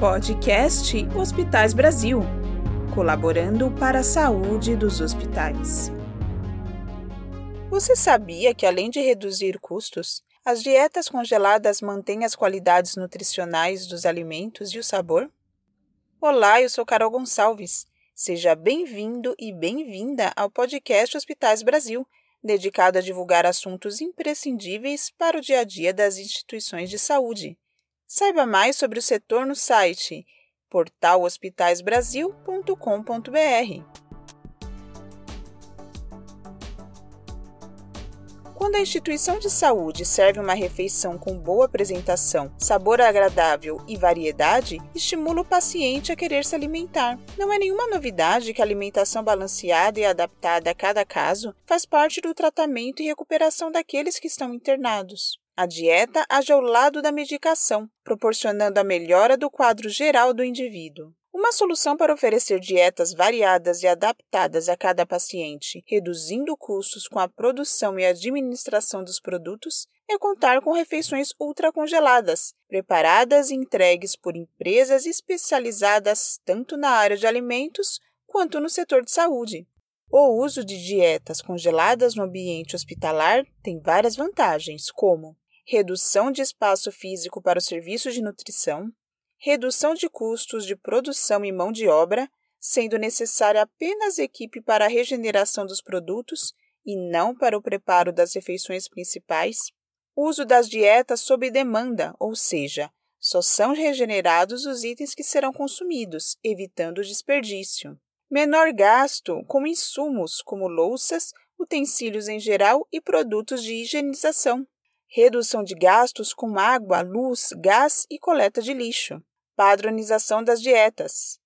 Podcast Hospitais Brasil colaborando para a saúde dos hospitais. Você sabia que, além de reduzir custos, as dietas congeladas mantêm as qualidades nutricionais dos alimentos e o sabor? Olá, eu sou Carol Gonçalves. Seja bem-vindo e bem-vinda ao podcast Hospitais Brasil, dedicado a divulgar assuntos imprescindíveis para o dia a dia das instituições de saúde. Saiba mais sobre o setor no site portalhospitaisbrasil.com.br. Quando a instituição de saúde serve uma refeição com boa apresentação, sabor agradável e variedade, estimula o paciente a querer se alimentar. Não é nenhuma novidade que a alimentação balanceada e adaptada a cada caso faz parte do tratamento e recuperação daqueles que estão internados. A dieta age ao lado da medicação, proporcionando a melhora do quadro geral do indivíduo. Uma solução para oferecer dietas variadas e adaptadas a cada paciente, reduzindo custos com a produção e administração dos produtos, é contar com refeições ultracongeladas, preparadas e entregues por empresas especializadas tanto na área de alimentos quanto no setor de saúde. O uso de dietas congeladas no ambiente hospitalar tem várias vantagens, como redução de espaço físico para o serviço de nutrição, redução de custos de produção e mão de obra, sendo necessária apenas equipe para a regeneração dos produtos e não para o preparo das refeições principais, uso das dietas sob demanda, ou seja, só são regenerados os itens que serão consumidos, evitando o desperdício. Menor gasto com insumos como louças, utensílios em geral e produtos de higienização redução de gastos com água, luz, gás e coleta de lixo, padronização das dietas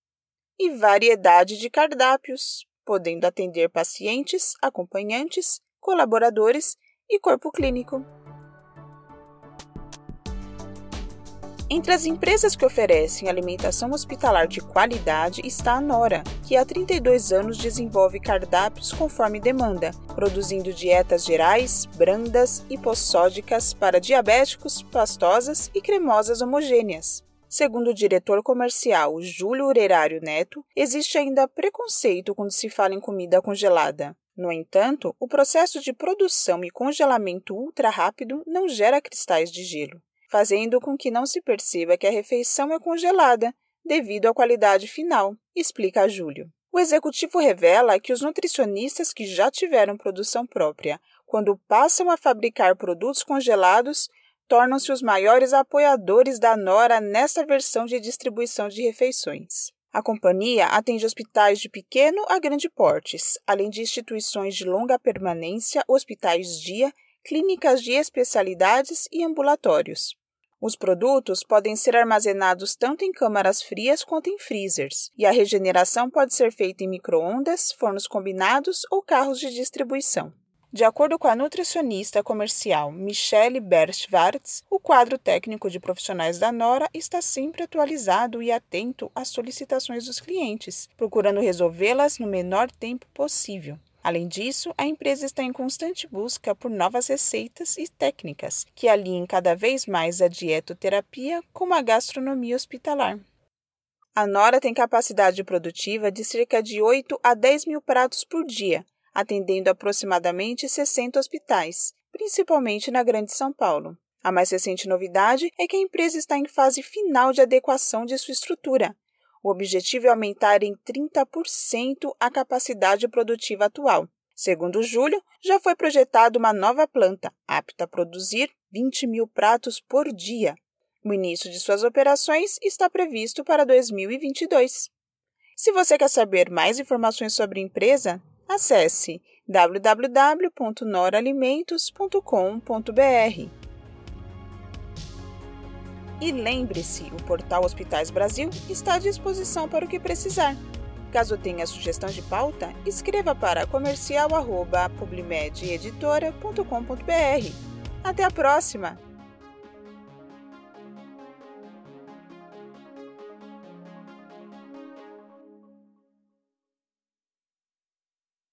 e variedade de cardápios, podendo atender pacientes, acompanhantes, colaboradores e corpo clínico. Entre as empresas que oferecem alimentação hospitalar de qualidade está a Nora, que há 32 anos desenvolve cardápios conforme demanda, produzindo dietas gerais, brandas e possódicas para diabéticos, pastosas e cremosas homogêneas. Segundo o diretor comercial Júlio Urerário Neto, existe ainda preconceito quando se fala em comida congelada. No entanto, o processo de produção e congelamento ultra rápido não gera cristais de gelo fazendo com que não se perceba que a refeição é congelada devido à qualidade final, explica Júlio. O executivo revela que os nutricionistas que já tiveram produção própria, quando passam a fabricar produtos congelados, tornam-se os maiores apoiadores da Nora nesta versão de distribuição de refeições. A companhia atende hospitais de pequeno a grande portes, além de instituições de longa permanência, hospitais dia, clínicas de especialidades e ambulatórios. Os produtos podem ser armazenados tanto em câmaras frias quanto em freezers, e a regeneração pode ser feita em microondas, fornos combinados ou carros de distribuição. De acordo com a nutricionista comercial Michelle Berschwartz, o quadro técnico de profissionais da Nora está sempre atualizado e atento às solicitações dos clientes, procurando resolvê-las no menor tempo possível. Além disso, a empresa está em constante busca por novas receitas e técnicas que aliem cada vez mais a dietoterapia com a gastronomia hospitalar. A Nora tem capacidade produtiva de cerca de 8 a 10 mil pratos por dia, atendendo aproximadamente 60 hospitais, principalmente na Grande São Paulo. A mais recente novidade é que a empresa está em fase final de adequação de sua estrutura, o objetivo é aumentar em 30% a capacidade produtiva atual. Segundo Júlio, já foi projetada uma nova planta, apta a produzir 20 mil pratos por dia. O início de suas operações está previsto para 2022. Se você quer saber mais informações sobre a empresa, acesse www.noralimentos.com.br. E lembre-se, o portal Hospitais Brasil está à disposição para o que precisar. Caso tenha sugestão de pauta, escreva para comercial@publimededitora.com.br. Até a próxima!